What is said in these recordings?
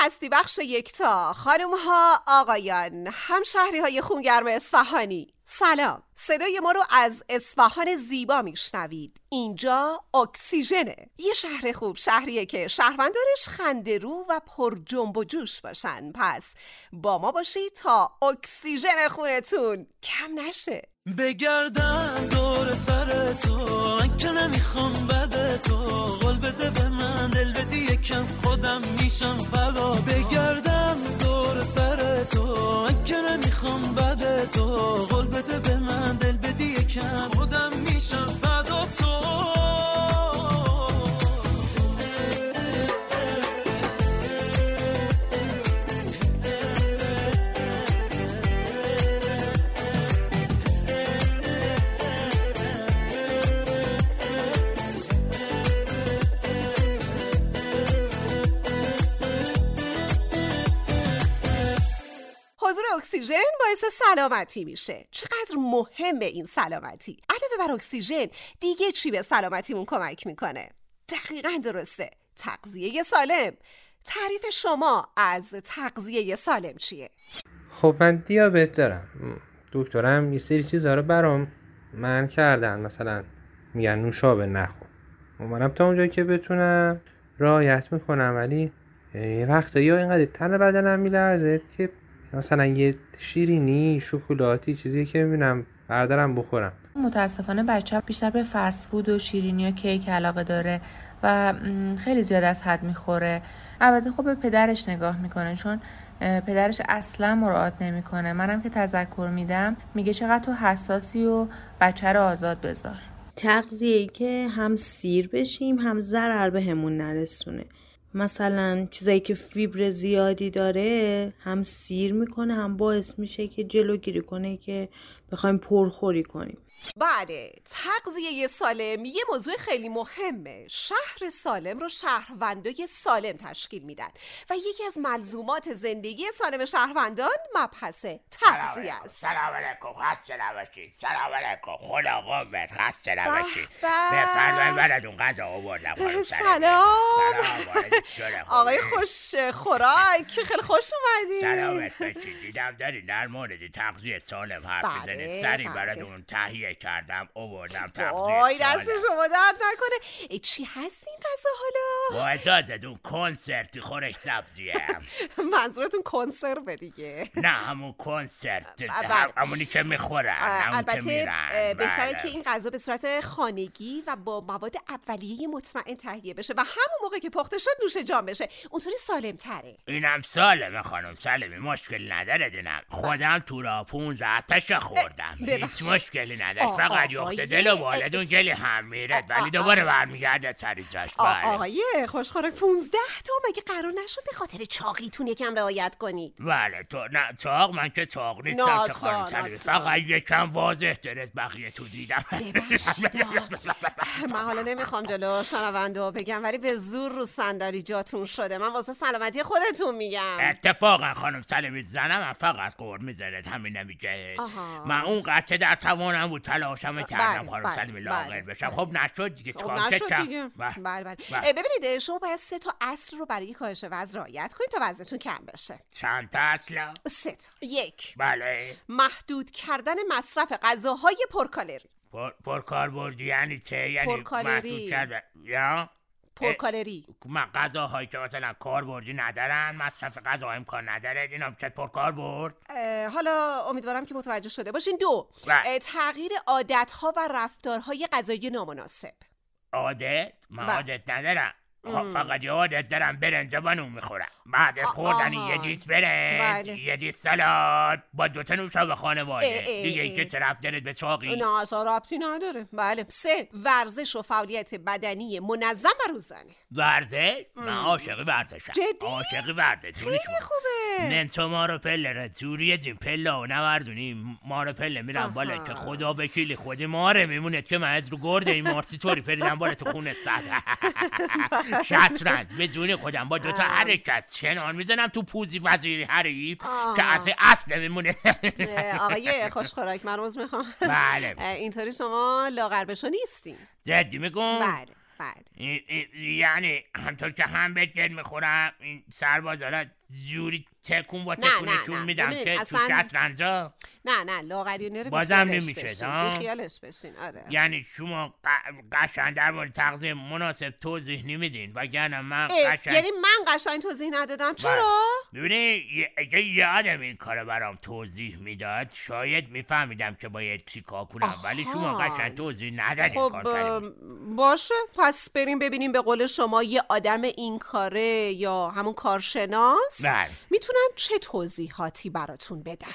هستی بخش یکتا. خانم ها آقایان همشهری های خونگرم اصفهانی. سلام. صدای ما رو از اصفهان زیبا میشنوید. اینجا اکسیژنه. یه شهر خوب شهریه که شهروندارش خنده رو و پر جنب و جوش باشن. پس با ما باشید تا اکسیژن خونتون. کم نشه. بگردم دور سر تو. که نمی‌خوام بده تو. قول بده به من دل بدی یکم خودم میشم فدا. بگردم دور سر تو. که نمی‌خوام بده تو. اکسیژن باعث سلامتی میشه. چقدر مهمه این سلامتی. علاوه بر اکسیژن دیگه چی به سلامتیمون کمک می‌کنه؟ دقیقا درسته. تغذیه سالم. تعریف شما از تغذیه سالم چیه؟ خب من دیابت دارم. دکترم یه سری چیزها رو برام من کردن. مثلا میگن نوشابه نخور. اومدم تا اونجایی که بتونم رعایت می‌کنم ولی یه وقتا یا اینقدر تن بدنم میلرزه که مثلا یه شیرینی شکلاتی چیزی که می‌بینم بردارم بخورم. متاسفانه بچه بیشتر به فست فود و شیرینی و کیک علاقه داره و خیلی زیاد از حد می‌خوره. البته خب به پدرش نگاه می‌کنه چون پدرش اصلا مراعات نمی‌کنه. منم که تذکر میدم میگه چقدر تو حساسی و بچه رو آزاد بذار. تغذیه‌ای که هم سیر بشیم هم ضرر بهمون نرسونه. مثلا چیزایی که فیبر زیادی داره هم سیر می‌کنه هم باعث میشه که جلوگیری کنه که بخوایم پرخوری کنیم. بله تغذیه سالم یه موضوع خیلی مهمه. شهر سالم رو شهروندای سالم تشکیل میدن و یکی از ملزومات زندگی سالم شهروندان مبحث تغذیه است. سلام علیکم. خسته نباشید. سلام علیکم. خدا قومت خسته نباشید. براتون غذا آوردم. سلام. سلام. آقای خوش خوراک. خیلی خوش اومدید. سلامت باشید. دیدم داری در مورد تغذیه سالم حرف بله، می‌زنید. سری بله. براتون تهیه کردم آوردم وای تغذیه دست شما درد نکنه. ای چی هست این غذا حالا؟ با اجازتون کنسرت خورش سبزیه. منظورتون کنسرو دیگه. نه همون کنسرت. بله. هم- همونی که می‌خورن البته بهتره بله. که این غذا به صورت خانگی و با مواد اولیه مطمئن تهیه بشه و همون موقع که پخته شد نوش جان بشه. اونطوری سالم تره اینم سالمه خانم سالمی مشکل نداره دینم خودم تو را پونزه تش خوردم هیچ. مشکلی نداره آ- فقط یخت دل و والدون گلی هم میرد. ولی دوباره برمیگرده سری جاش. آقای خوشخورک 15 تا مگه قرار نشد به خاطر چاقیتون یکم رعایت کنید؟ بله تو نه چاق من که چاق نیستم که خانم. فقط یکم واضح تر از بقیه تو دیدم. ببخشید. من حالا نمی‌خوام جلو شنونده بگم ولی به زور رو صندلی جاتون شده. من واسه سلامتی خودتون میگم. اتفاقا خانم سلیمی زنم فقط قور می‌زند همین نمیگه. آها. من اون قطعه در توانم بود تلاشم کردم بله، بله، سلیمی بله، لاغر بشم. خب نشد دیگه خب چیکار؟ نشد کنم؟ دیگه. بله. بله بله. بله. ببینید شما باید سه تا اصل رو برای کاهش وزن رعایت کنید تا وزنتون کم بشه. چند تا اصلا سه تا. یک. بله. محدود کردن مصرف غذاهای پرکالری. پر, پرکاربردی یعنی چه؟ یعنی. محدود کرده یا؟ پرکالری. من غذاهایی که مثلا کاربردی ندارن مصرف غذا امکان نداره. اینا چه پرکاربرد حالا امیدوارم که متوجه شده باشین. دو بله. تغییر عادتها و رفتارهای غذایی نامناسب. عادت؟ من بله. عادت ندارم. فقط یه عادت دارم برنج بانو می‌خورم بعد خوردن آها. یه دیس برنج بله. یه دیس سلاد با دوتا نوشابه خانواده. اه، اه، دیگه اه. ای که رفت دارد به چاقی؟ نه اصلا ربطی نداره. بله. سه ورزش و فعالیت بدنی منظم و روزانه. ورزش؟ من عاشق ورزشم. جدی؟ عاشق ورزش خیلی خوبه. ننسو ما رو پله توری زین پله و نوردونیم. ما رو پله میرم. بالا که خدا بکیلی خودی ماره میمونه که من از رو گرده این مارسی طوری پریدم بالا تو خونه صد. شطرنج. به جون خودم با دوتا حرکت چنان می‌زنم تو پوزی وزیری حریف. که از اسب نمیمونه. آقای خوشخوراک من عوض می‌خوام. بله. اینطوری شما لاغر بشو نیستین. جدی میگم؟ بله بله. یعنی همطور که هم بهت گل می‌خورم این سربازالا جوری تکون با تکونشون. میدم که تو اصلا- شطرنجا نه نه لاغریونه رو بازم نمیشه، بشین. ها؟ بشین آره یعنی شما ق- قشنگ در مورد تغذیه مناسب توضیح نمیدین وگرنه من قشنگ یعنی من قشنگ توضیح ندادم چرا؟ ببینی یه- اگه یه آدم این کار برام توضیح می‌داد شاید میفهمیدم که باید چیکار کنم ولی شما. قشنگ توضیح ندادین خب باشه پس بریم ببینیم به قول شما یه آدم این کاره یا همون کارشناس بله می‌تونن چه توضیحاتی براتون بدن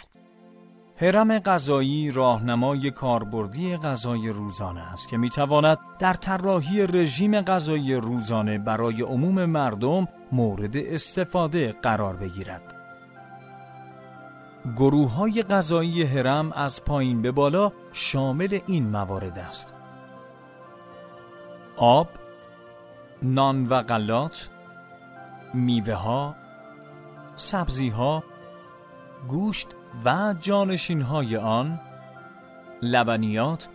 هرم غذایی راهنمای کاربردی غذای روزانه است که می‌تواند در طراحی رژیم غذایی روزانه برای عموم مردم مورد استفاده قرار بگیرد. گروه های غذایی هرم از پایین به بالا شامل این موارد است. آب، نان و غلات، میوه ها، سبزی ها، گوشت و جانشین های آن، لبنیات،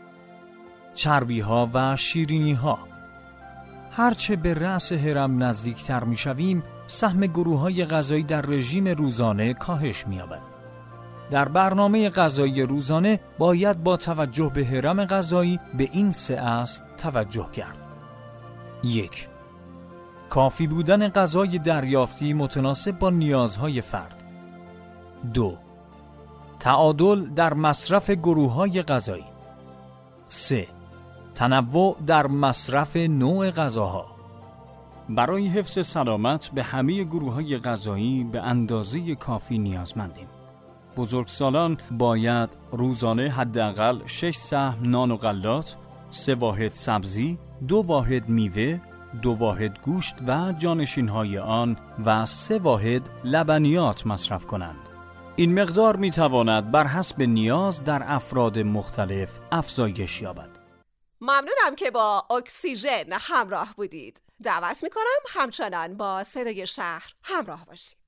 چربی ها و شیرینی ها. هرچه به رأس هرم نزدیکتر می شویم، سهم گروه های غذایی در رژیم روزانه کاهش می یابد. در برنامه غذایی روزانه باید با توجه به هرم غذایی به این سه اصل توجه کرد. یک کافی بودن غذای دریافتی متناسب با نیازهای فرد. دو تعادل در مصرف گروه های غذایی 3. تنوع در مصرف نوع غذاها برای حفظ سلامت به همه گروه های غذایی به اندازه کافی نیازمندیم. بزرگسالان باید روزانه حداقل 6 سهم نان و غلات، 3 واحد سبزی، دو واحد میوه، دو واحد گوشت و جانشین های آن و سه واحد لبنیات مصرف کنند. این مقدار می تواند بر حسب نیاز در افراد مختلف افزایش یابد. ممنونم که با اکسیژن همراه بودید دعوت می‌کنم همچنان با صدای شهر همراه باشید